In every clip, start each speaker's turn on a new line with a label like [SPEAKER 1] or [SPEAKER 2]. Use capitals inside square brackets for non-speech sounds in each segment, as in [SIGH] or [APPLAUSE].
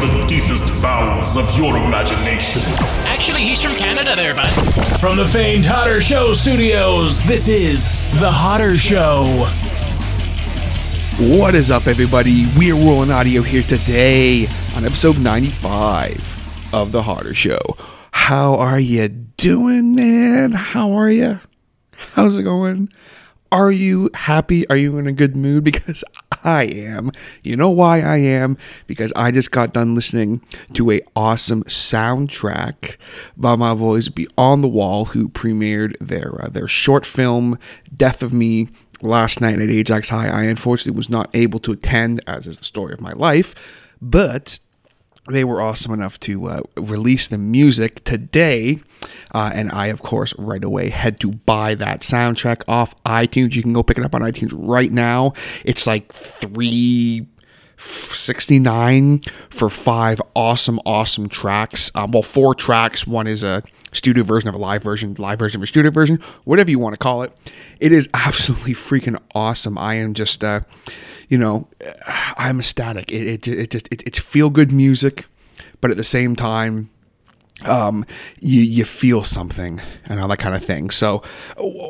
[SPEAKER 1] from the deepest bowels of your imagination.
[SPEAKER 2] Actually, he's from Canada there, bud.
[SPEAKER 3] From the famed Harder Show Studios, this is The Harder Show.
[SPEAKER 4] What is up, everybody? We are rolling audio here today on episode 95 of The Hotter Show. How are you doing, man? How are you? How's it going? Are you happy? Are you in a good mood? [LAUGHS] Because I am. You know why I am? Because I just got done listening to a awesome soundtrack by my boys Beyond the Wall, who premiered their uh, their short film "Death of Me" last night at Ajax High. I unfortunately was not able to attend, as is the story of my life, but they were awesome enough to uh, release the music today. Uh, and I, of course, right away had to buy that soundtrack off iTunes. You can go pick it up on iTunes right now. It's like three. 69 for five awesome awesome tracks um, well four tracks one is a studio version of a live version live version of a studio version whatever you want to call it it is absolutely freaking awesome i am just uh you know i'm ecstatic it, it, it it, it's feel good music but at the same time um, you you feel something and all that kind of thing. So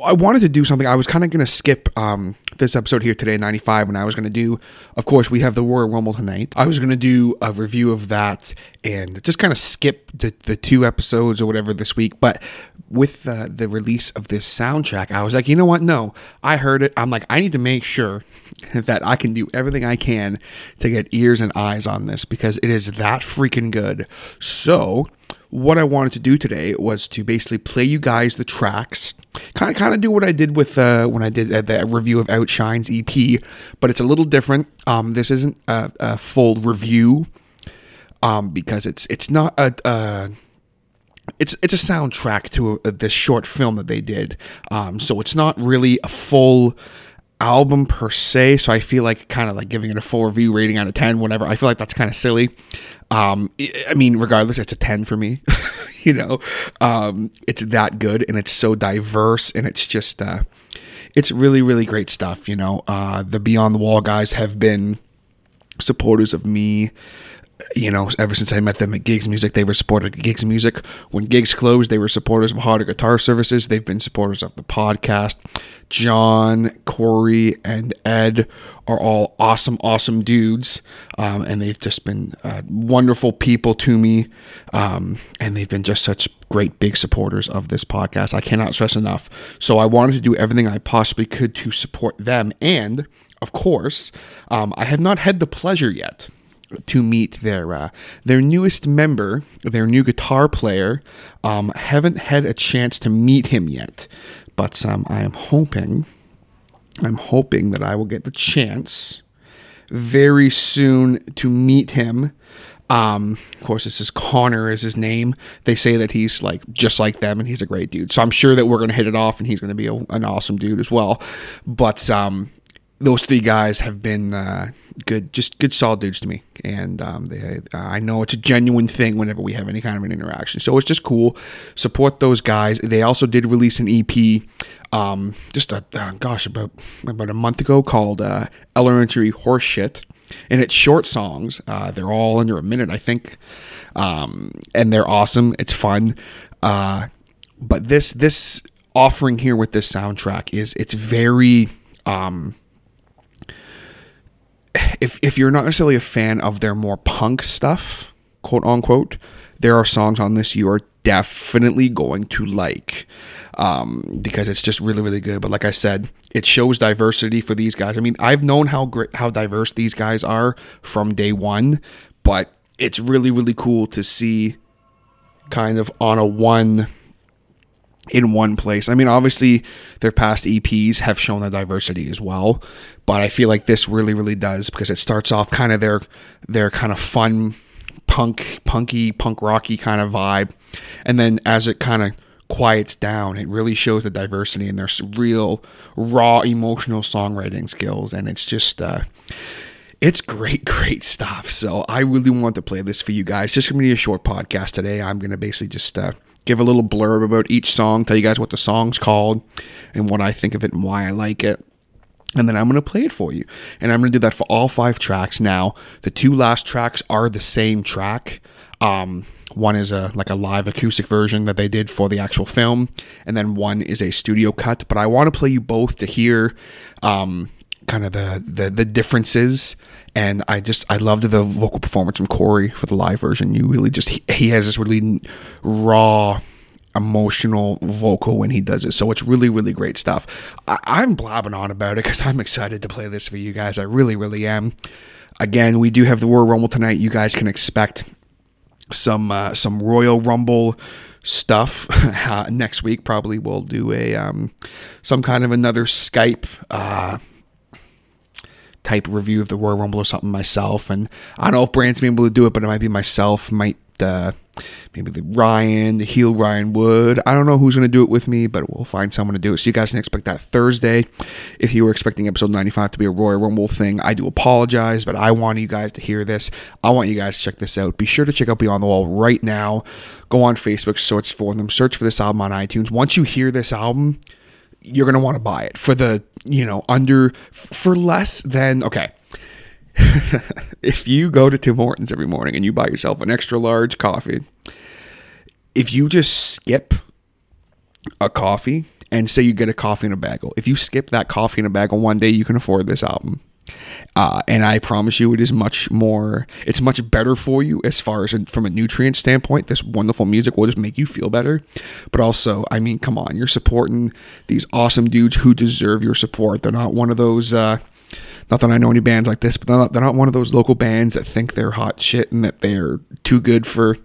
[SPEAKER 4] I wanted to do something. I was kind of going to skip um, this episode here today, 95, when I was going to do, of course, we have the Royal Rumble tonight. I was going to do a review of that and just kind of skip the, the two episodes or whatever this week. But with uh, the release of this soundtrack, I was like, you know what? No, I heard it. I'm like, I need to make sure [LAUGHS] that I can do everything I can to get ears and eyes on this because it is that freaking good. So what I wanted to do today was to basically play you guys the tracks, kind of kind of do what I did with uh, when I did uh, the review of Outshine's EP, but it's a little different. Um, this isn't a, a full review um, because it's it's not a. a it's it's a soundtrack to a, this short film that they did, um, so it's not really a full album per se. So I feel like kind of like giving it a full review rating out of 10, whatever. I feel like that's kind of silly. Um, I mean, regardless, it's a 10 for me. [LAUGHS] you know, um, it's that good and it's so diverse and it's just, uh, it's really, really great stuff. You know, uh, the Beyond the Wall guys have been supporters of me you know, ever since I met them at Gigs Music, they were supported Gigs Music. When Gigs closed, they were supporters of Harder Guitar Services. They've been supporters of the podcast. John, Corey, and Ed are all awesome, awesome dudes. Um, and they've just been uh, wonderful people to me. Um, and they've been just such great, big supporters of this podcast. I cannot stress enough. So I wanted to do everything I possibly could to support them. And, of course, um, I have not had the pleasure yet to meet their uh, their newest member, their new guitar player. Um, haven't had a chance to meet him yet, but um, I am hoping, I'm hoping that I will get the chance very soon to meet him. Um, of course, this is Connor is his name. They say that he's like just like them, and he's a great dude. So I'm sure that we're gonna hit it off, and he's gonna be a, an awesome dude as well. But um, those three guys have been uh, good, just good, solid dudes to me, and um, they, I know it's a genuine thing whenever we have any kind of an interaction. So it's just cool. Support those guys. They also did release an EP, um, just a uh, gosh about about a month ago called uh, Elementary Horseshit, and it's short songs. Uh, they're all under a minute, I think, um, and they're awesome. It's fun. Uh, but this this offering here with this soundtrack is it's very um, if if you're not necessarily a fan of their more punk stuff, quote unquote, there are songs on this you are definitely going to like um, because it's just really really good. But like I said, it shows diversity for these guys. I mean, I've known how great how diverse these guys are from day one, but it's really really cool to see kind of on a one in one place. I mean, obviously, their past EPs have shown the diversity as well, but I feel like this really, really does because it starts off kind of their their kind of fun, punk, punky, punk rocky kind of vibe, and then as it kind of quiets down, it really shows the diversity and their real, raw, emotional songwriting skills, and it's just. Uh, it's great, [LAUGHS] great stuff. So I really want to play this for you guys. Just gonna be a short podcast today. I'm gonna basically just uh, give a little blurb about each song, tell you guys what the song's called and what I think of it and why I like it. and then I'm going to play it for you. And I'm going to do that for all five tracks. Now, the two last tracks are the same track. Um, one is a like a live acoustic version that they did for the actual film, and then one is a studio cut. But I want to play you both to hear um, kind of the, the the differences. And I just I loved the vocal performance from Corey for the live version. You really just he, he has this really raw emotional vocal when he does it. So it's really, really great stuff. I- am blabbing on about it because I'm excited to play this for you guys. I really, really am. Again, we do have the Royal Rumble tonight. You guys can expect some uh, some Royal Rumble stuff uh, [LAUGHS] next week. Probably we'll do a um, some kind of another Skype. Uh, type review of the Royal Rumble or something myself. And I don't know if Brand's been able to do it, but it might be myself, might uh, maybe the Ryan, the heel Ryan Wood. I don't know who's going to do it with me, but we'll find someone to do it. So you guys can expect that Thursday. If you were expecting episode 95 to be a Royal Rumble thing, I do apologize, but I want you guys to hear this. I want you guys to check this out. Be sure to check out Beyond the Wall right now. Go on Facebook, search for them, search for this album on iTunes. Once you hear this album, you're going to want to buy it for the, you know, under, for less than, okay [LAUGHS] if you go to Tim Hortons every morning and you buy yourself an extra large coffee, if you just skip a coffee and say you get a coffee in a bagel, if you skip that coffee in a bagel one day, you can afford this album. Uh, and I promise you, it is much more, it's much better for you as far as a, from a nutrient standpoint. This wonderful music will just make you feel better. But also, I mean, come on, you're supporting these awesome dudes who deserve your support. They're not one of those, uh, not that I know any bands like this, but they're not, they're not one of those local bands that think they're hot shit and that they're too good for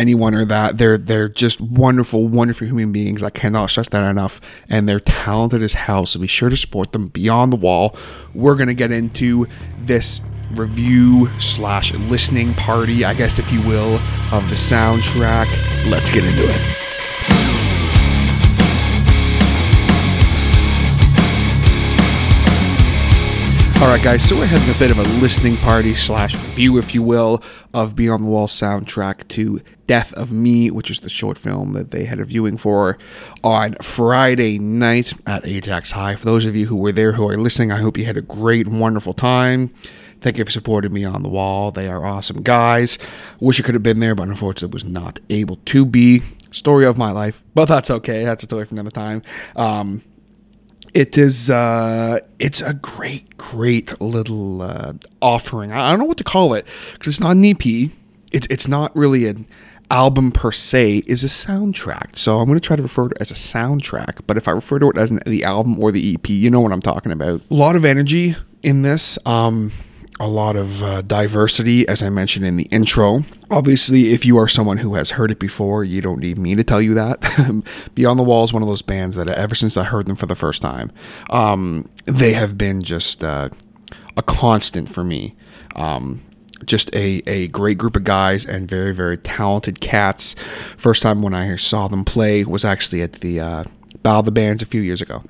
[SPEAKER 4] anyone or that. They're they're just wonderful, wonderful human beings. I cannot stress that enough. And they're talented as hell. So be sure to support them beyond the wall. We're gonna get into this review slash listening party, I guess if you will, of the soundtrack. Let's get into it. All right, guys, so we're having a bit of a listening party slash review, if you will, of Beyond the Wall soundtrack to Death of Me, which is the short film that they had a viewing for on Friday night at Ajax High. For those of you who were there who are listening, I hope you had a great, wonderful time. Thank you for supporting Beyond the Wall. They are awesome guys. Wish I could have been there, but unfortunately was not able to be. Story of my life, but that's okay. That's a story for another time. Um, it is uh it's a great great little uh, offering. I don't know what to call it because it's not an ep it's it's not really an album per se is a soundtrack. So i'm going to try to refer to it as a soundtrack but if i refer to it as an, the album or the ep you know what i'm talking about. A lot of energy in this um a lot of uh, diversity, as I mentioned in the intro. Obviously, if you are someone who has heard it before, you don't need me to tell you that. [LAUGHS] Beyond the Wall is one of those bands that ever since I heard them for the first time, um, they have been just uh, a constant for me. Um, just a, a great group of guys and very, very talented cats. First time when I saw them play was actually at the uh, of the Bands a few years ago.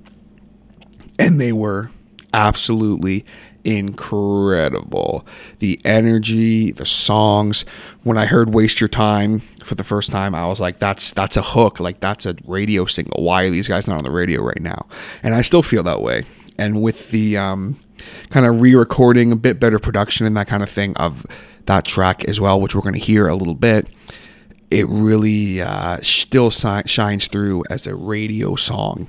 [SPEAKER 4] And they were absolutely incredible. The energy, the songs. When I heard "Waste Your Time" for the first time, I was like, "That's that's a hook. Like that's a radio single. Why are these guys not on the radio right now?" And I still feel that way. And with the um, kind of re-recording, a bit better production and that kind of thing of that track as well, which we're going to hear a little bit. It really uh, still si- shines through as a radio song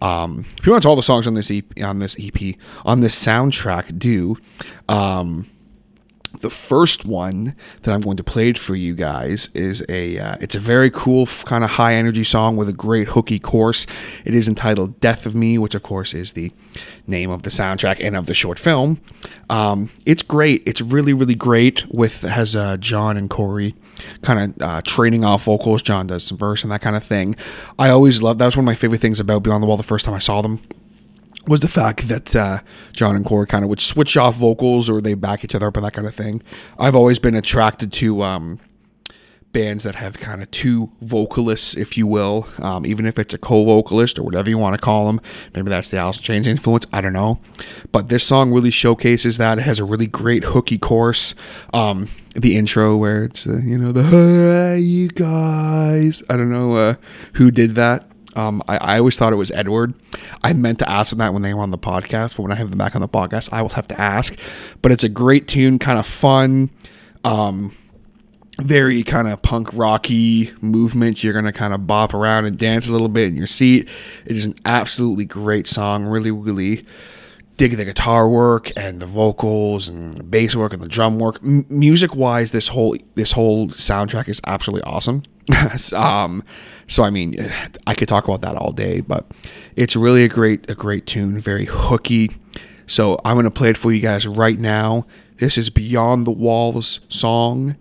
[SPEAKER 4] um, pretty much all the songs on this EP, on this EP, on this soundtrack do. Um, the first one that I'm going to play for you guys is a uh, it's a very cool kind of high energy song with a great hooky chorus. It is entitled "Death of Me," which of course is the name of the soundtrack and of the short film. Um, it's great. It's really really great. With has uh, John and Corey kind of uh, trading off vocals. John does some verse and that kind of thing. I always loved that was one of my favorite things about Beyond the Wall the first time I saw them was the fact that uh, John and Corey kind of would switch off vocals or they back each other up and that kind of thing. I've always been attracted to um, bands that have kind of two vocalists, if you will, um, even if it's a co-vocalist or whatever you want to call them. Maybe that's the Alice in Chains influence. I don't know, but this song really showcases that. It has a really great hooky chorus. Um, the intro where it's uh, you know the hey you guys. I don't know uh, who did that. Um, I, I always thought it was Edward. I meant to ask them that when they were on the podcast, but when I have them back on the podcast, I will have to ask. But it's a great tune, kind of fun. Um, very kind of punk rocky movement. You're gonna kind of bop around and dance a little bit in your seat. It is an absolutely great song. Really, really dig the guitar work and the vocals and the bass work and the drum work. M- music wise, this whole this whole soundtrack is absolutely awesome. [LAUGHS] um, so I mean, I could talk about that all day, but it's really a great a great tune, very hooky. So I'm gonna play it for you guys right now. This is Beyond the Walls song.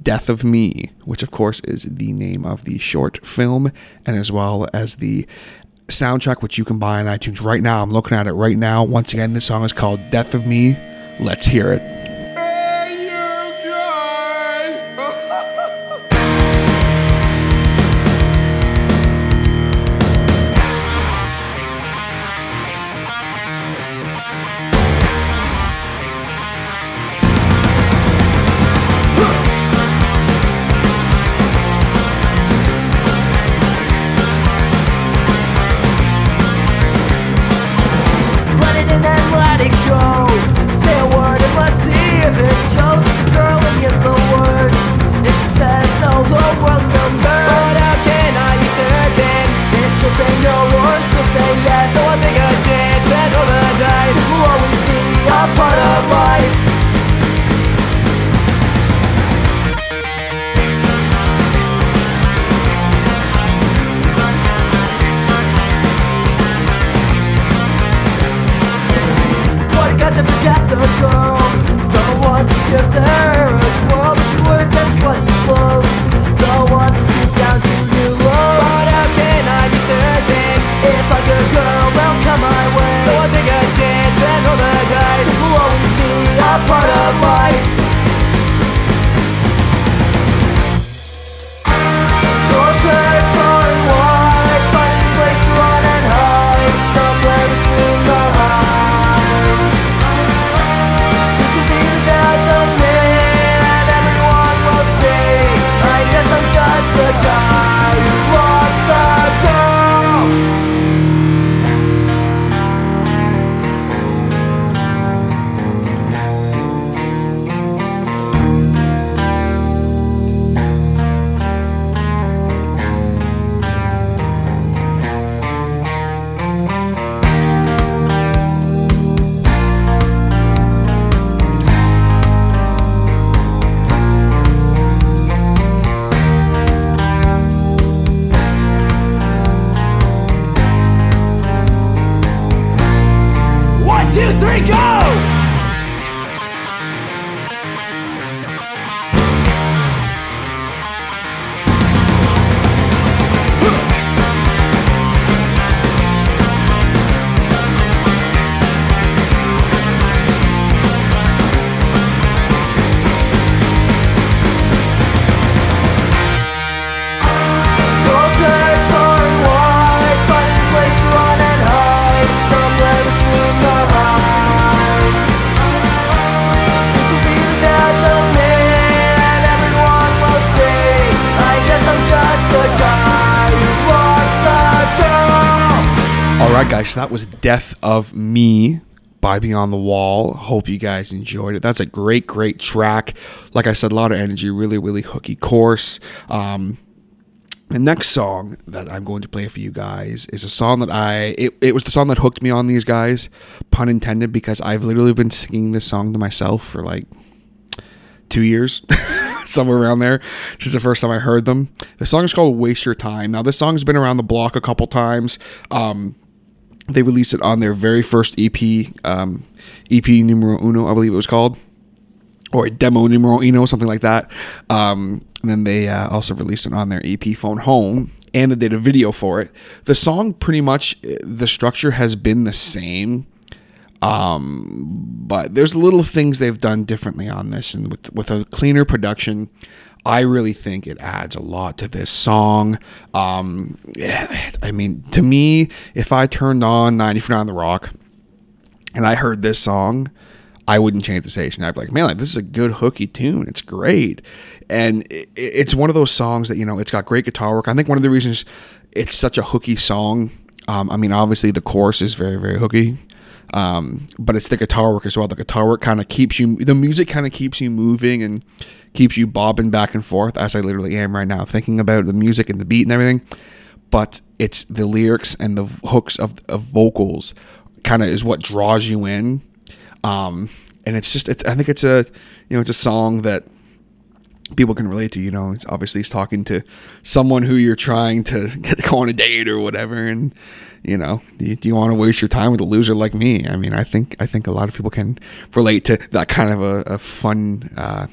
[SPEAKER 4] Death of Me, which of course is the name of the short film, and as well as the soundtrack, which you can buy on iTunes right now. I'm looking at it right now. Once again, this song is called Death of Me. Let's hear it.
[SPEAKER 5] That
[SPEAKER 4] was Death of Me by Beyond the Wall. Hope you guys enjoyed it. That's a great, great track. Like I said, a lot of energy, really, really hooky course. Um, the next song that I'm going to play for you guys is a song that I it, it was the song that hooked me on these guys, pun intended, because I've literally been singing this song to myself for like two years, [LAUGHS] somewhere around there. Since the first time I heard them. The song is called "Waste Your Time." Now, this song's been around the block a couple times. Um, they released it on their very first EP, um, EP numero uno, I believe it was called, or demo numero uno, something like that. Um, and then they uh, also released it on their EP Phone Home, and they did a video for it. The song, pretty much, uh, the structure has been the same Um, but there's little things they've done differently on this and with with a cleaner production i really think it adds a lot to this song um i mean to me if i turned on 90 for on the rock and i heard this song i wouldn't change the station i'd be like man like, this is a good hooky tune it's great and it, it's one of those songs that you know it's got great guitar work i think one of the reasons it's such a hooky song. Um, I mean, obviously the chorus is very very hooky. Um, but it's the guitar work as well. The guitar work kind of keeps you, the music kind of keeps you moving and keeps you bobbing back and forth, as I literally am right now, thinking about the music and the beat and everything. But it's the lyrics and the hooks of, of vocals kind of is what draws you in. Um, and it's just, it's, I think it's a, you know, it's a song that people can relate to. You know, it's obviously he's talking to someone who you're trying to [LAUGHS] get to go on a date or whatever, and you know, do you, want to waste your time with a loser like me? I mean, I think I think a lot of people can relate to that kind of a, a fun, uh,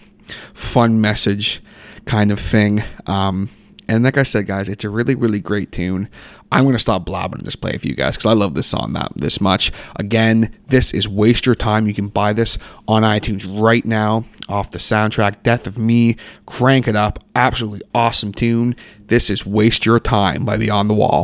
[SPEAKER 4] fun message kind of thing. Um, and like I said, guys, it's a really, really great tune. I'm going to stop blabbing just play for you guys because I love this song that this much. Again, this is Waste Your Time. You can buy this on iTunes right now off the soundtrack Death of Me. Crank it up. Absolutely awesome tune. This is Waste Your Time by Beyond the Wall.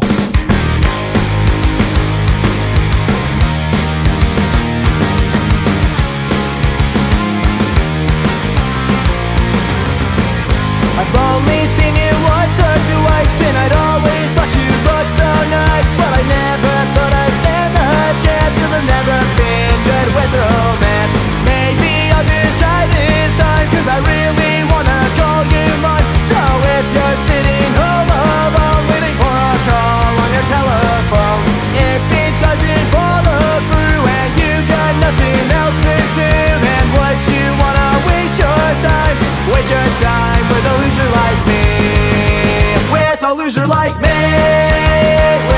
[SPEAKER 5] Loser like me. With a loser like me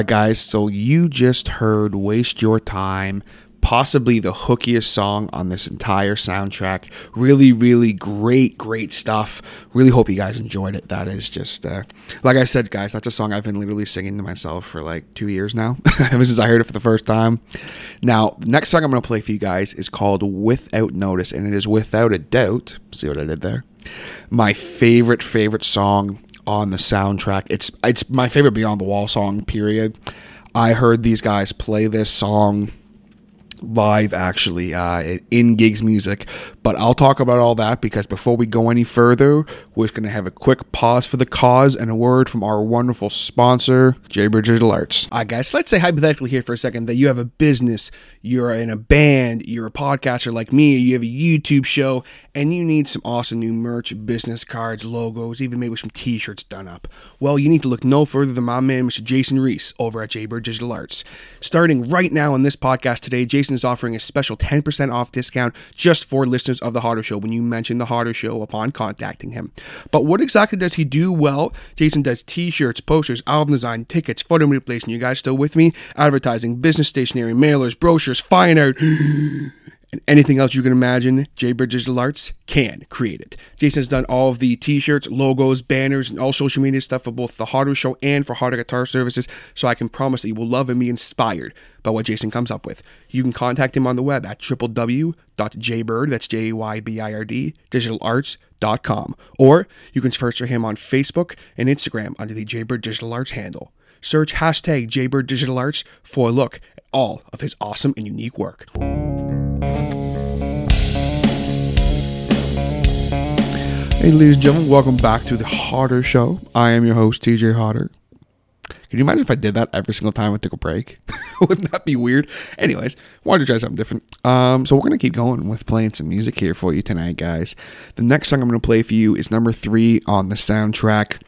[SPEAKER 4] right, guys. So you just heard "Waste Your Time," possibly the hookiest song on this entire soundtrack. Really, really great, great stuff. Really hope you guys enjoyed it. That is just uh, like I said, guys. That's a song I've been literally singing to myself for like two years now, [LAUGHS] ever since I heard it for the first time. Now, next song I'm gonna play for you guys is called "Without Notice," and it is without a doubt. See what I did there? My favorite, favorite song on the soundtrack. It's it's my favorite Beyond the Wall song. Period. I heard these guys play this song live actually uh, in gigs music. But i'll talk about all that because before we go any further we're just going to have a quick pause for the cause and a word from our wonderful sponsor jaybird digital arts all right guys let's say hypothetically here for a second that you have a business you're in a band you're a podcaster like me you have a youtube show and you need some awesome new merch business cards logos even maybe some t-shirts done up. Well you need to look no further than my man mr jason reese over at jaybird digital arts starting right now on this podcast today jason Is offering a special 10% off discount just for listeners of The Harder Show when you mention The Harder Show upon contacting him. But what exactly does he do? Well, Jason does t shirts, posters, album design, tickets, photo manipulation. You guys still with me? Advertising, business stationery, mailers, brochures, fine art. [GASPS] [GASPS] and anything else you can imagine, Jaybird Digital Arts can create it. Jason's done all of the t-shirts, logos, banners, and all social media stuff for both the Harder Show and for Harder Guitar Services, so I can promise that you will love and be inspired by what Jason comes up with. You can contact him on the web at www.jaybird, that's J-A-Y-B-I-R-D, digitalarts.com, or you can search for him on Facebook and Instagram under the Jaybird Digital Arts handle. Search hashtag Jaybird Digital Arts for a look at all of his awesome and unique work. Hey, ladies and gentlemen, welcome back to the Harder Show. I am your host, TJ Harder. Can you imagine if I did that every single time I took a break? [LAUGHS] Wouldn't that be weird? Anyways, wanted to try something different. Um, so we're gonna keep going with playing some music here for you tonight, guys. The next song I'm gonna play for you is number three on the soundtrack.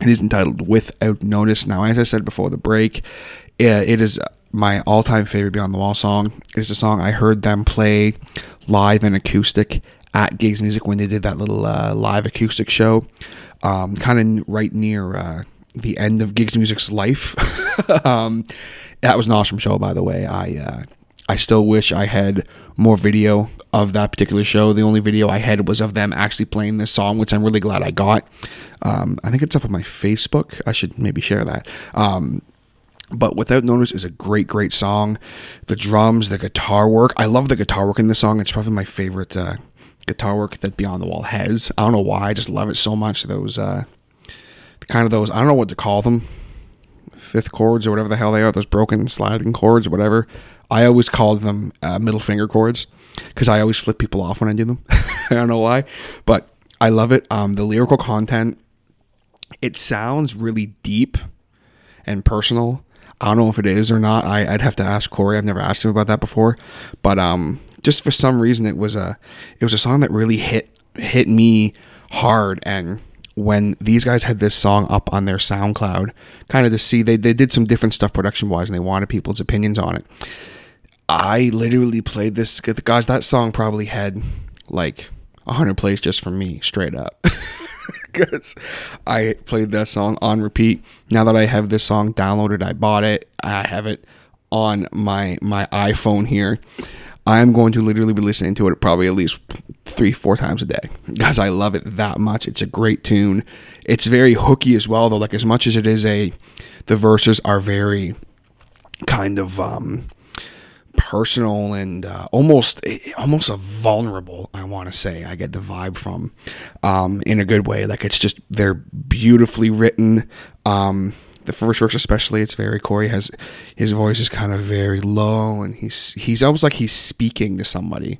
[SPEAKER 4] It is entitled "Without Notice." Now, as I said before the break, it is my all-time favorite Beyond the Wall song. It's a song I heard them play live and acoustic at Gigs Music when they did that little uh, live acoustic show, um, kind of right near uh, the end of Gigs Music's life. [LAUGHS] um, that was an awesome show, by the way. I uh, I still wish I had more video of that particular show. The only video I had was of them actually playing this song, which I'm really glad I got. Um, I think it's up on my Facebook. I should maybe share that. Um, but Without Notice is a great, great song. The drums, the guitar work. I love the guitar work in this song. It's probably my favorite uh, guitar work that Beyond the Wall has. I don't know why. I just love it so much. Those, uh, kind of those, I don't know what to call them. Fifth chords or whatever the hell they are. Those broken sliding chords or whatever. I always called them uh, middle finger chords because I always flip people off when I do them. [LAUGHS] I don't know why. But I love it. Um, the lyrical content, it sounds really deep and personal. I don't know if it is or not. I, would have to ask Corey. I've never asked him about that before, but um, just for some reason, it was a it was a song that really hit hit me hard. And when these guys had this song up on their SoundCloud, kind of to see they they did some different stuff production wise, and they wanted people's opinions on it. I literally played this guys. That song probably had like hundred plays just for me, straight up. [LAUGHS] because I played that song on repeat. Now that I have this song downloaded, I bought it. I have it on my my iPhone here. I'm going to literally be listening to it probably at least three, four times a day [LAUGHS] because I love it that much. It's a great tune. It's very hooky as well, though. Like as much as it is a, the verses are very kind of um personal and uh, almost almost a vulnerable i want to say i get the vibe from um, in a good way like it's just they're beautifully written um, the first verse especially it's very corey has his voice is kind of very low and he's he's almost like he's speaking to somebody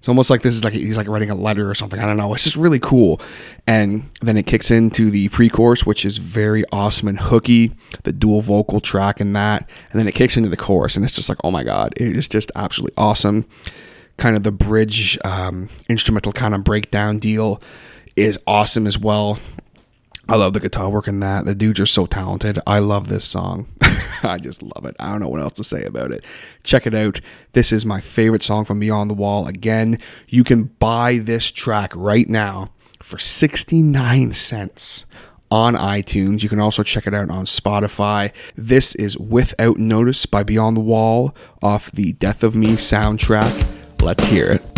[SPEAKER 4] it's almost like this is like he's like writing a letter or something. I don't know. It's just really cool. And then it kicks into the pre-chorus, which is very awesome and hooky. The dual vocal track and that, and then it kicks into the chorus, and it's just like, oh my god, it is just absolutely awesome. Kind of the bridge um, instrumental kind of breakdown deal is awesome as well. I love the guitar work in that. The dudes are so talented. I love this song. [LAUGHS] I just love it. I don't know what else to say about it. Check it out. This is my favorite song from Beyond the Wall. Again, you can buy this track right now for 69 cents on iTunes. You can also check it out on Spotify. This is Without Notice by Beyond the Wall off the Death of Me soundtrack. Let's hear it.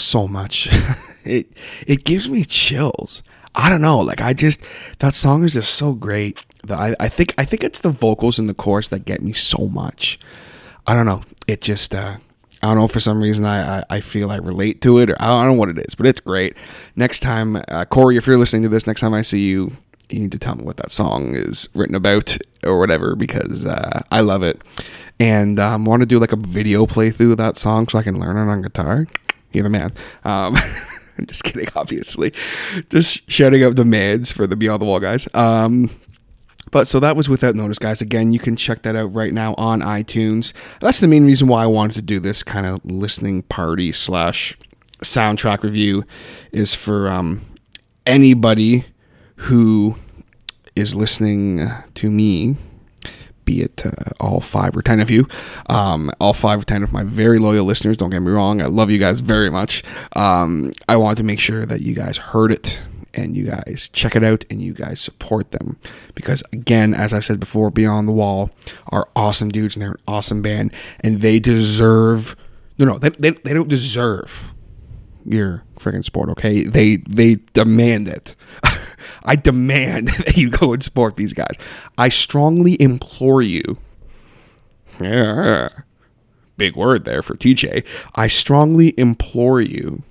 [SPEAKER 4] Song so much. [LAUGHS] it it gives me chills. I don't know, like I just that song is just so great. The, I I think I think it's the vocals in the chorus that get me so much. I don't know. It just uh I don't know for some reason I, I, I feel I relate to it or I don't, I don't know what it is, but it's great. Next time, uh, Corey, if you're listening to this, next time I see you, you need to tell me what that song is written about or whatever because uh, I love it. And um, want to do like a video playthrough of that song so I can learn it on guitar. You're the man. Um, [LAUGHS] I'm just kidding, obviously. Just shouting out demands for the Beyond the Wall guys. Um, but so that was Without Notice, guys. Again, you can check that out right now on iTunes. That's the main reason why I wanted to do this kind of listening party slash soundtrack review is for um, anybody who is listening to me, be it uh, all five or ten of you, um, all five or ten of my very loyal listeners. Don't get me wrong, I love you guys very much. Um, I wanted to make sure that you guys heard it and you guys check it out and you guys support them because again as i've said before beyond the wall are awesome dudes and they're an awesome band and they deserve no no they, they, they don't deserve your freaking sport okay they they demand it [LAUGHS] i demand [LAUGHS] that you go and support these guys i strongly implore you yeah [LAUGHS] big word there for tj i strongly implore you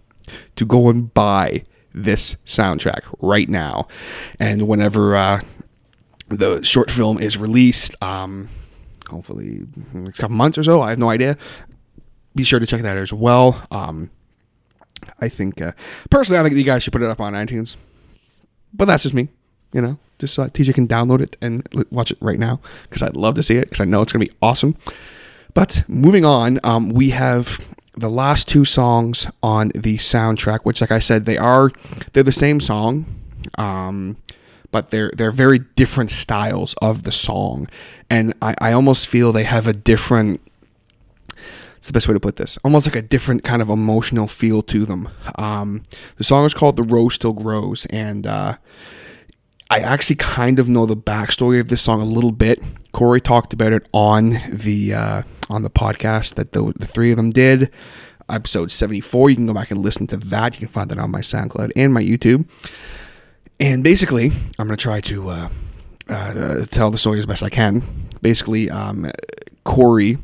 [SPEAKER 4] to go and buy this soundtrack right now. And whenever uh, the short film is released, um, hopefully next couple months or so, I have no idea. Be sure to check that out as well. Um, I think uh, personally, I think you guys should put it up on iTunes, but that's just me. You know, just so TJ can download it and watch it right now because I'd love to see it because I know it's gonna be awesome. But moving on, um, we have the last two songs on the soundtrack, which, like I said, they are they're the same song, um, but they're they're very different styles of the song, and I, I almost feel they have a different. It's the best way to put this. Almost like a different kind of emotional feel to them. Um, the song is called "The Rose Still Grows," and uh, I actually kind of know the backstory of this song a little bit. Corey talked about it on the uh, on the podcast that the, the three of them did. Episode 74. You can go back and listen to that. You can find that on my SoundCloud and my YouTube. And basically, I'm going to try to uh, uh, tell the story as best I can. Basically, um, Corey,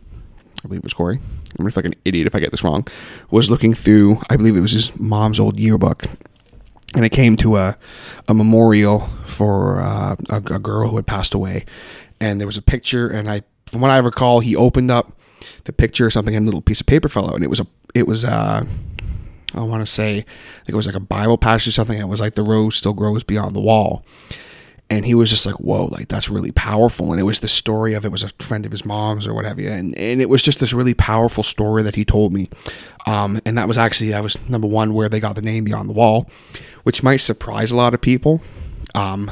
[SPEAKER 4] I believe it was Corey. I'm gonna feel like an idiot if I get this wrong. Was looking through, I believe it was his mom's old yearbook, and it came to a, a memorial for uh, a, a girl who had passed away. And there was a picture, and I, from what I recall, he opened up the picture or something, and a little piece of paper fell out, and it was a, it was uh, I want to say, I think it was like a Bible passage or something. It was like the rose still grows beyond the wall. And he was just like, whoa, like that's really powerful. And it was the story of it was a friend of his mom's or what have you. And, and it was just this really powerful story that he told me. Um, and that was actually, that was number one, where they got the name Beyond the Wall, which might surprise a lot of people. Um,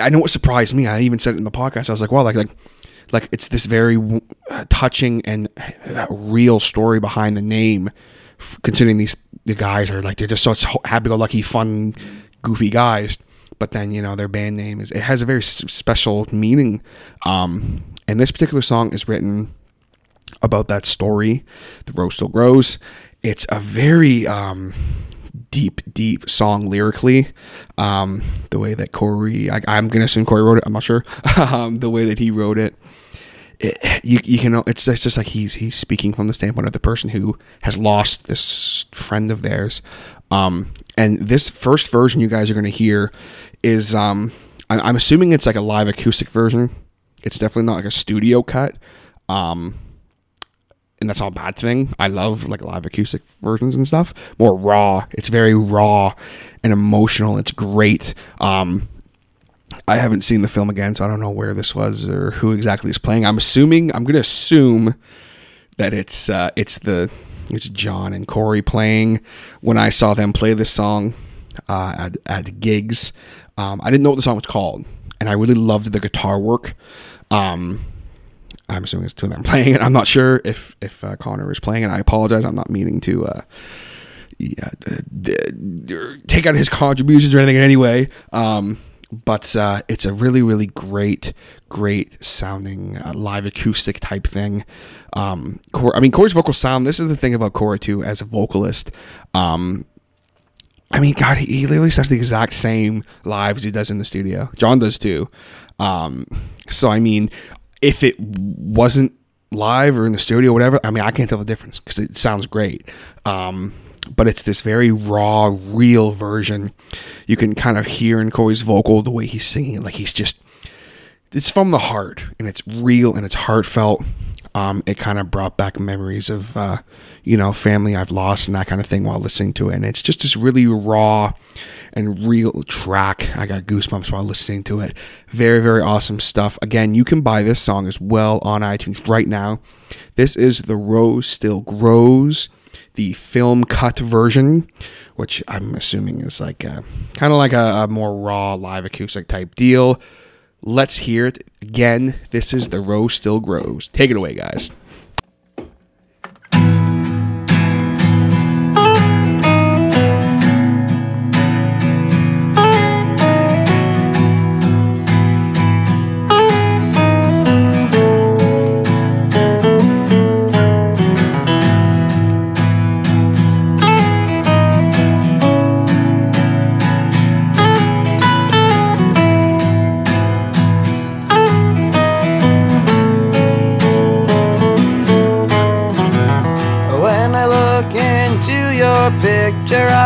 [SPEAKER 4] I know it surprised me. I even said it in the podcast. I was like, well, like, like, like it's this very uh, touching and uh, real story behind the name considering these the guys are like they're just such happy-go-lucky fun goofy guys but then you know their band name is it has a very special meaning. Um and this particular song is written about that story the rose still grows. It's a very um deep deep song lyrically. Um the way that corey I, i'm gonna assume corey wrote it i'm not sure. [LAUGHS] Um the way that he wrote it it, you, you can it's it's just like he's he's speaking from the standpoint of the person who has lost this friend of theirs. Um and this first version you guys are going to hear is um i'm assuming it's like a live acoustic version it's definitely not like a studio cut um and that's not a bad thing. I love like live acoustic versions and stuff. More raw. It's very raw and emotional. It's great. Um, I haven't seen the film again, so I don't know where this was or who exactly is playing. I'm assuming I'm gonna assume that it's uh, it's the it's John and Corey playing. When I saw them play this song uh, at at gigs, um, I didn't know what the song was called, and I really loved the guitar work. Um, I'm assuming it's two of them [LAUGHS] playing it. I'm not sure if if uh, Connor is playing it. I apologize. I'm not meaning to uh, yeah, d- d- take out his contributions or anything in any way. Um, but uh, it's a really, really great, great sounding uh, live acoustic type thing. Um, Cor- I mean, Corey's vocal sound. This is the thing about Corey too, as a vocalist. Um, I mean, God, he, he literally sounds the exact same live as he does in the studio. John does too. Um, so I mean, if it wasn't live or in the studio, whatever, I mean, I can't tell the difference because it sounds great. Um, but it's this very raw, real version. You can kind of hear in Corey's vocal the way he's singing, like he's just, it's from the heart and it's real and it's heartfelt. Um, it kind of brought back memories of, uh, you know, family I've lost and that kind of thing while listening to it. And it's just this really raw and real track. I got goosebumps while listening to it. Very, very awesome stuff. Again, you can buy this song as well on iTunes right now. This is The Rose Still Grows, the film cut version, which I'm assuming is like kind of like a, a more raw live acoustic type deal. Let's hear it again. This is The Rose Still Grows. Take it away, guys.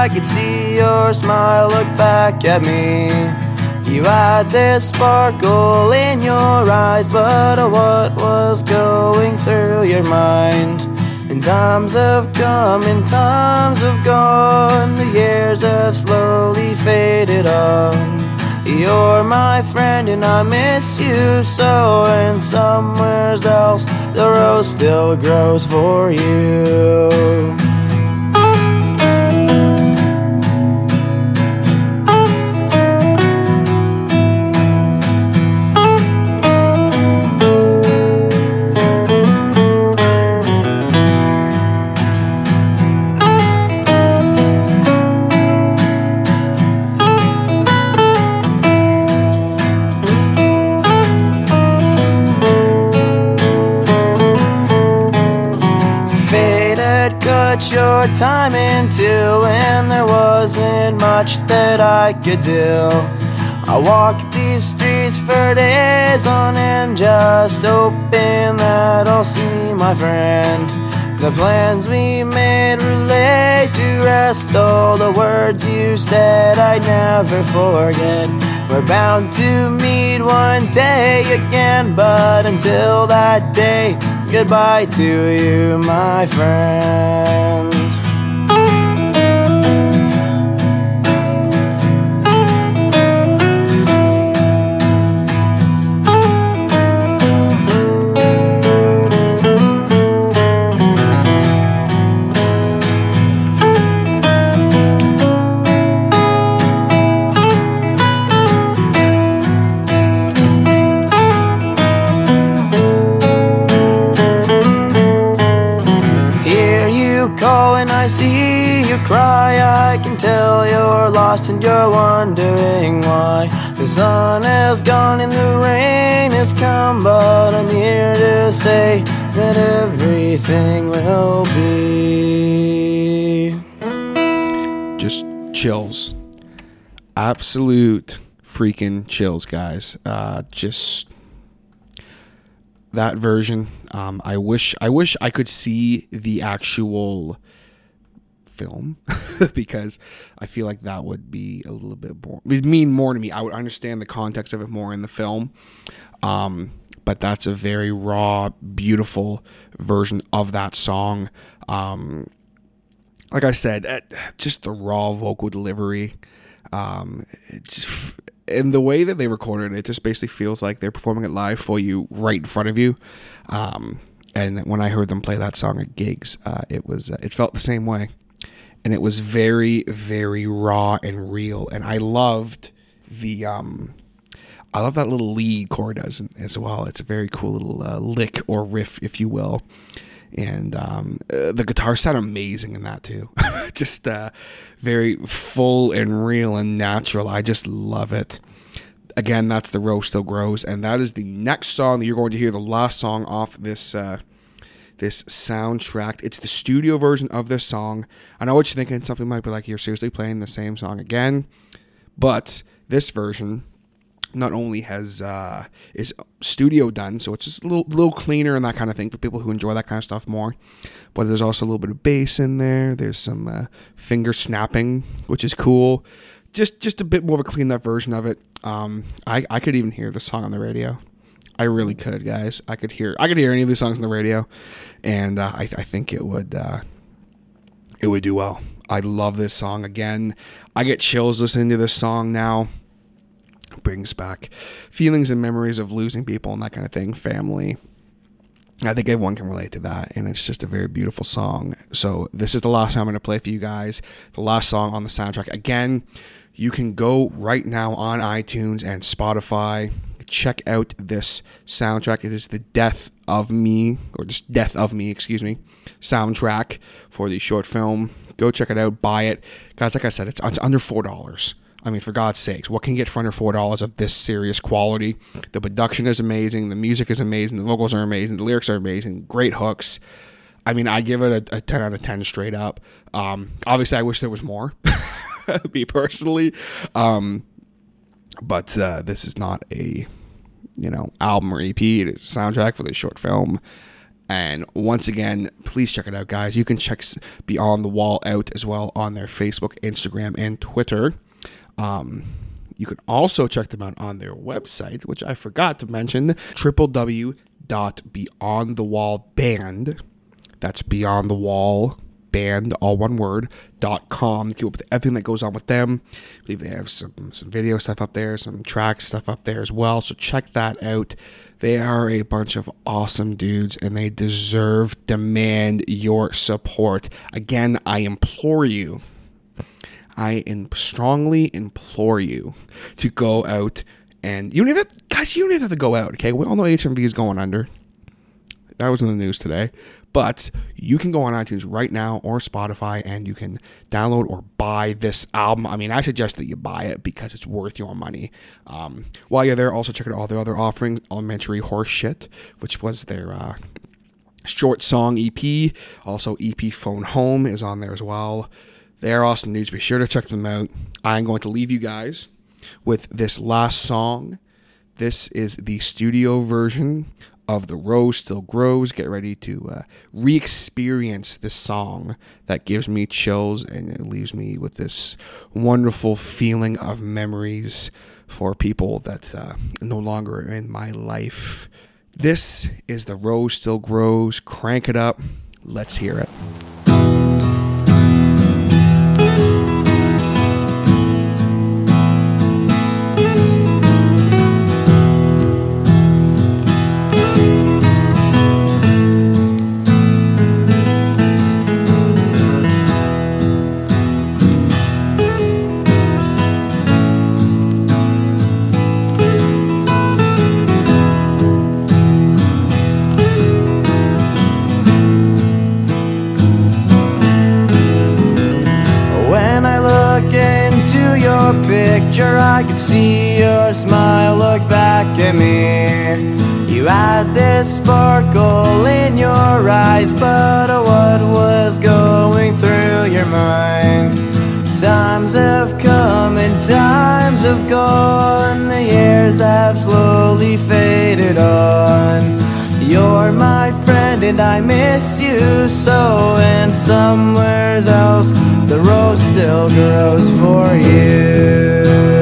[SPEAKER 5] I could see your smile look back at me. You had this sparkle in your eyes, but what was going through your mind? And times have come and times have gone, the years have slowly faded on. You're my friend and I miss you so And somewhere else the rose still grows for you I could do. I walk these streets for days on end, just hoping that I'll see my friend. The plans we made were laid to rest. All the words you said I never forget. We're bound to meet one day again, but until that day, goodbye to you, my friend. Sun has gone and the rain has come, but I'm here to say that everything will be.
[SPEAKER 4] just chills. Absolute freaking chills guys. Uh just that version. Um i wish i wish i could see the actual film [LAUGHS] because i feel like that would be a little bit more would mean more to me. I would understand the context of it more in the film. Um but that's a very raw beautiful version of that song. Um like I said, uh, just the raw vocal delivery, um, it and the way that they recorded it, it just basically feels like they're performing it live for you right in front of you. Um, and when I heard them play that song at gigs, uh, it was uh, it felt the same way, and it was very very raw and real. And I loved the um, I love that little lead Corey does as well. It's a very cool little uh, lick or riff, if you will. And um, uh, the guitar sound amazing in that too. [LAUGHS] just uh, very full and real and natural. I just love it. again, that's the rose still grows, and that is the next song that you're going to hear. The last song off this uh, this soundtrack. It's the studio version of this song. I know what you're thinking. Something might be like you're seriously playing the same song again, but this version not only has uh, is studio done, so it's just a little little cleaner and that kind of thing for people who enjoy that kind of stuff more. But there's also a little bit of bass in there. There's some uh, finger snapping, which is cool. Just just a bit more of a cleaned up version of it. Um, I I could even hear the song on the radio. I really could, guys. I could hear I could hear any of these songs on the radio, and uh, I I think it would uh, it would do well. I love this song again. I get chills listening to this song now brings back feelings and memories of losing people and that kind of thing, family. I think everyone can relate to that, and it's just a very beautiful song. So, this is the last time I'm going to play for you guys. The last song on the soundtrack. Again, you can go right now on iTunes and Spotify. Check out this soundtrack. It is the Death of Me, or just Death of Me, excuse me, soundtrack for the short film. Go check it out, buy it. Guys, like I said, it's, it's under $4. I mean, for God's sakes, what can you get for under four dollars of this serious quality? The production is amazing, the music is amazing, the vocals are amazing, the lyrics are amazing, great hooks. I mean, I give it a, a ten out of ten straight up. Um, obviously, I wish there was more. [LAUGHS] me personally, um, but uh, this is not a you know album or EP. It is a soundtrack for this short film. And once again, please check it out, guys. You can check Beyond the Wall out as well on their Facebook, Instagram, and Twitter. Um, you can also check them out on their website, which I forgot to mention, www.beyondthewallband. That's Beyond the Wall band, all one word, dot com. Keep up with everything that goes on with them. I believe they have some some video stuff up there, some track stuff up there as well. So check that out. They are a bunch of awesome dudes and they deserve, demand your support. Again, I implore you I strongly implore you to go out and you don't even guys, you don't even have to go out. Okay, we all know HMV is going under. That was in the news today. But you can go on iTunes right now or Spotify and you can download or buy this album. I mean, I suggest that you buy it because it's worth your money. Um, while you're there, also check out all their other offerings Elementary Horse Shit, which was their uh, short song EP. Also, EP Phone Home is on there as well. They're awesome dudes. Be sure to check them out. I'm going to leave you guys with this last song. This is the studio version of The Rose Still Grows. Get ready to uh, re experience this song that gives me chills and it leaves me with this wonderful feeling of memories for people that uh, no longer in my life. This is The Rose Still Grows. Crank it up. Let's hear it.
[SPEAKER 5] Your picture, I could see your smile look back at me. You had this sparkle in your eyes, but oh, what was going through your mind? Times have come and times have gone, the years have slowly faded on. You're my and I miss you so and somewhere else the rose still grows for you.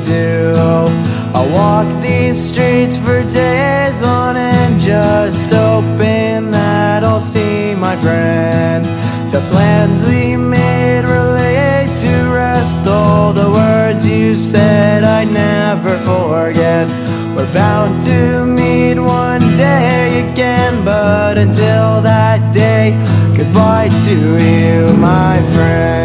[SPEAKER 5] Do. I walk these streets for days on end, just hoping that I'll see my friend. The plans we made were laid to rest. All the words you said I never forget. We're bound to meet one day again, but until that day, goodbye to you, my friend.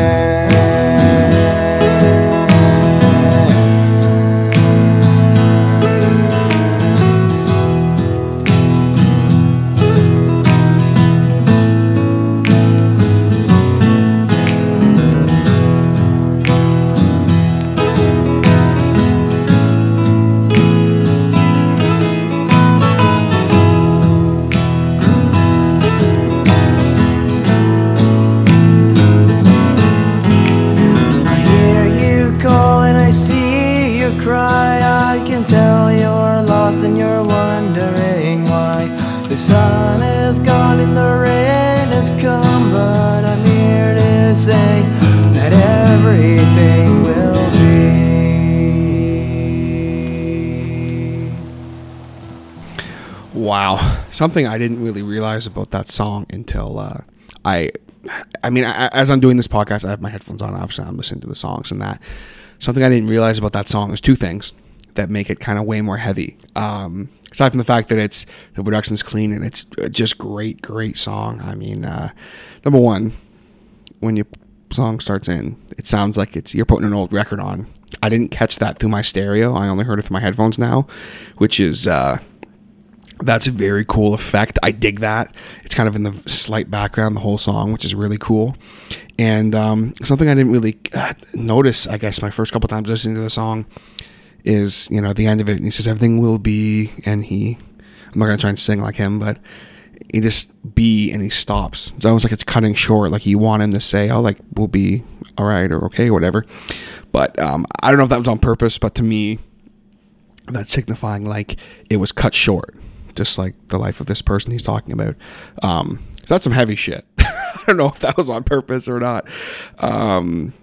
[SPEAKER 4] Something I didn't really realize about that song until uh, I, I mean, I, as I'm doing this podcast, I have my headphones on. Obviously, I'm listening to the songs and that. Something I didn't realize about that song is two things that make it kind of way more heavy. Um, aside from the fact that it's the production's clean and it's just great, great song. I mean, uh, number one, when your song starts in, it sounds like it's you're putting an old record on. I didn't catch that through my stereo. I only heard it through my headphones now, which is. Uh, that's a very cool effect. I dig that. It's kind of in the slight background the whole song, which is really cool. And um, something I didn't really uh, notice, I guess, my first couple times listening to the song is, you know, the end of it. And he says, everything will be. And he, I'm not going to try and sing like him, but he just be and he stops. It's almost like it's cutting short. Like you want him to say, oh, like, we'll be all right or okay or whatever. But um, I don't know if that was on purpose, but to me, that's signifying like it was cut short, just like the life of this person he's talking about. Um, so that's some heavy shit. [LAUGHS] I don't know if that was on purpose or not. Um,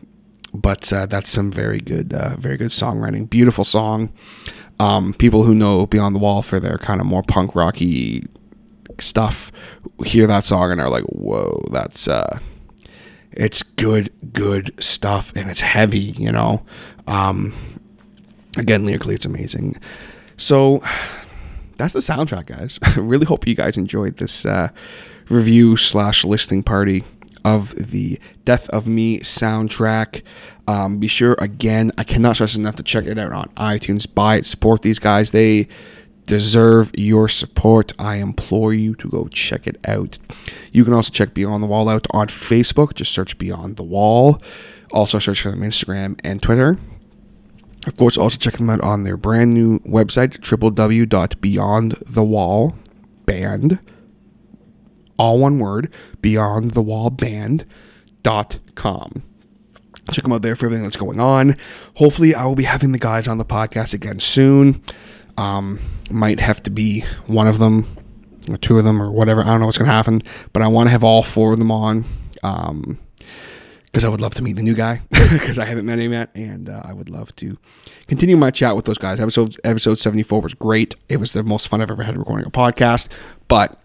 [SPEAKER 4] but uh, that's some very good, uh, very good songwriting. Beautiful song. Um, people who know Beyond the Wall for their kind of more punk rocky stuff hear that song and are like, "Whoa, that's uh, it's good, good stuff, and it's heavy." You know. Um, again lyrically it's amazing so that's the soundtrack guys. I [LAUGHS] really hope you guys enjoyed this uh, review slash listening party of the death of me soundtrack. Um, be sure again i cannot stress enough to check it out on itunes. Buy it support these guys. They deserve your support. I implore you to go check it out. You can also check beyond the wall out on facebook. Just search beyond the wall. Also search for them instagram and twitter of course, also check them out on their brand new website, www.beyondthewallband, all one word, beyondthewallband.com. Check them out there for everything that's going on. Hopefully, I will be having the guys on the podcast again soon. Um, might have to be one of them, or two of them, or whatever. I don't know what's going to happen, but I want to have all four of them on. Um, because I would love to meet the new guy [LAUGHS] because I haven't met him yet, and uh, I would love to continue my chat with those guys. Episode episode seventy four was great. It was the most fun I've ever had recording a podcast, but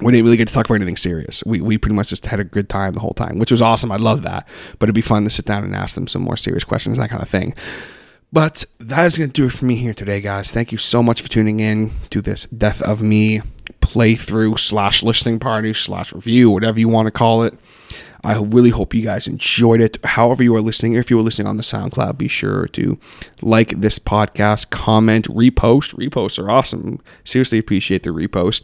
[SPEAKER 4] we didn't really get to talk about anything serious. We we pretty much just had a good time the whole time, which was awesome. I love that, but it'd be fun to sit down and ask them some more serious questions, that kind of thing. But that is going to do it for me here today, guys. Thank you so much for tuning in to this Death of Me playthrough slash listening party slash review, whatever you want to call it. I really hope you guys enjoyed it. However, you are listening, if you were listening on the SoundCloud, be sure to like this podcast, comment, repost. Reposts are awesome. Seriously appreciate the repost.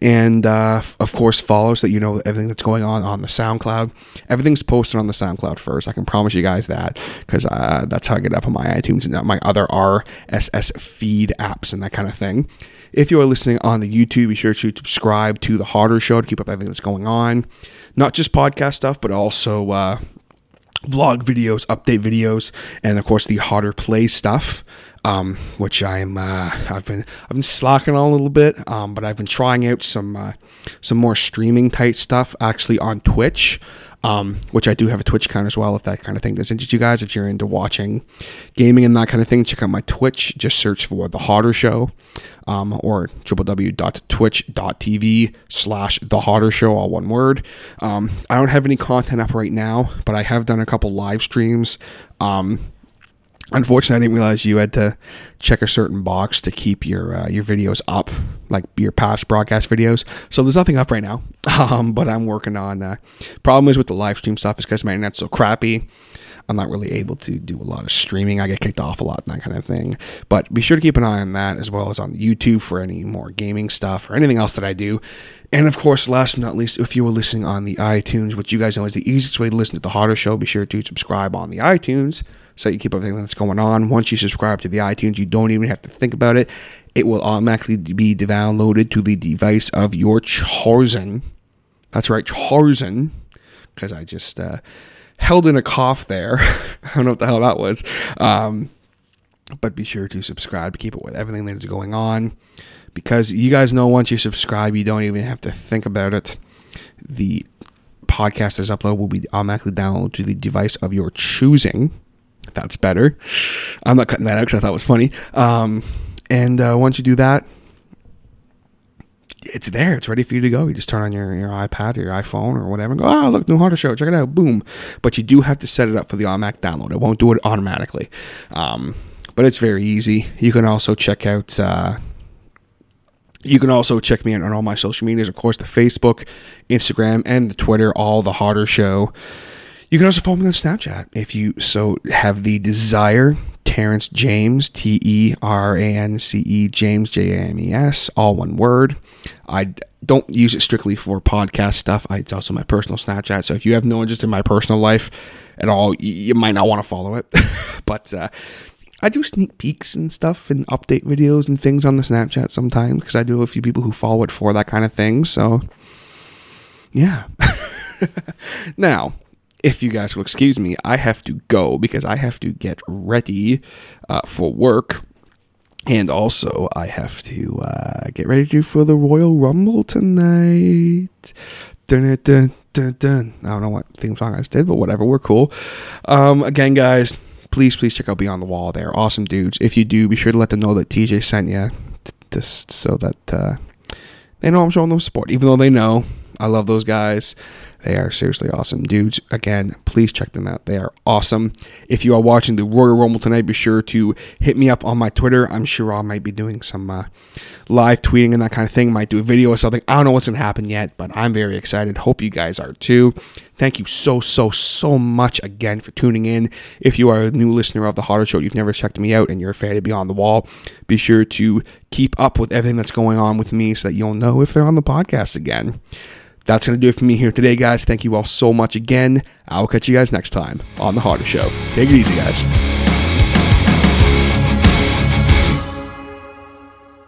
[SPEAKER 4] And uh, of course, follow so that you know everything that's going on on the SoundCloud. Everything's posted on the SoundCloud first. I can promise you guys that because uh, that's how I get up on my iTunes and my other RSS feed apps and that kind of thing. If you are listening on the YouTube, be sure to subscribe to the Harder Show to keep up everything that's going on. Not just podcast stuff, but also uh, vlog videos, update videos, and of course the Harder Play stuff. Um, which I'm uh, I've been I've been slacking on a little bit, um, but I've been trying out some uh, some more streaming type stuff actually on Twitch. Um, which I do have a Twitch account as well. If that kind of thing does interest you guys, if you're into watching gaming and that kind of thing, check out my Twitch. Just search for the Harder Show, um, or www.twitch.tv slash the Harder Show, all one word. Um, I don't have any content up right now, but I have done a couple live streams. Um, Unfortunately, I didn't realize you had to check a certain box to keep your uh, your videos up, like your past broadcast videos. So there's nothing up right now, [LAUGHS] um, but I'm working on. Uh, problem is with the live stream stuff is because my internet's so crappy. I'm not really able to do a lot of streaming. I get kicked off a lot and that kind of thing. But be sure to keep an eye on that as well as on YouTube for any more gaming stuff or anything else that I do. And of course, last but not least, if you were listening on the iTunes, which you guys know is the easiest way to listen to the Harder Show, be sure to subscribe on the iTunes so you keep everything that's going on. Once you subscribe to the iTunes, you don't even have to think about it. It will automatically be downloaded to the device of your chosen. That's right, chosen. Because I just uh, held in a cough there. [LAUGHS] I don't know what the hell that was. Um, but be sure to subscribe to keep it with everything that is going on. Because you guys know once you subscribe, you don't even have to think about it. The podcast as upload will be automatically downloaded to the device of your choosing. That's better. I'm not cutting that out because I thought it was funny. Um, and uh, once you do that, it's there. It's ready for you to go. You just turn on your, your iPad or your iPhone or whatever and go, oh, look, new Harder Show. Check it out. Boom. But you do have to set it up for the automatic download. It won't do it automatically. Um, but it's very easy. You can also check out. Uh, you can also check me out on all my social medias, of course, the Facebook, Instagram, and the Twitter, all the Harder Show. You can also follow me on Snapchat if you so have the desire. Terrence James, T E R A N C E, James, J A M E S, all one word. I don't use it strictly for podcast stuff. It's also my personal Snapchat. So if you have no interest in my personal life at all, you, you might not want to follow it. [LAUGHS] but uh, I do sneak peeks and stuff and update videos and things on the Snapchat sometimes because I do have a few people who follow it for that kind of thing. So, yeah. [LAUGHS] now, if you guys will excuse me, I have to go because I have to get ready uh, for work. And also, I have to uh, get ready for the Royal Rumble tonight. Dun, dun, dun, dun. I don't know what theme song I just did, but whatever. We're cool. Um, again, guys, please, please check out Beyond the Wall. They're awesome dudes. If you do, be sure to let them know that TJ sent you, just so that uh, they know I'm showing them support. Even though they know I love those guys. They are seriously awesome dudes. Again, please check them out. They are awesome. If you are watching the Royal Rumble tonight, be sure to hit me up on my Twitter. I'm sure I might be doing some uh, live tweeting and that kind of thing. Might do a video or something. I don't know what's going to happen yet, but I'm very excited. Hope you guys are too. Thank you so, so, so much again for tuning in. If you are a new listener of The Harder Show, you've never checked me out, and you're a fan of Beyond the Wall, be sure to keep up with everything that's going on with me so that you'll know if they're on the podcast again. That's going to do it for me here today, guys. Thank you all so much again. I'll catch you guys next time on The Harder Show. Take it easy, guys.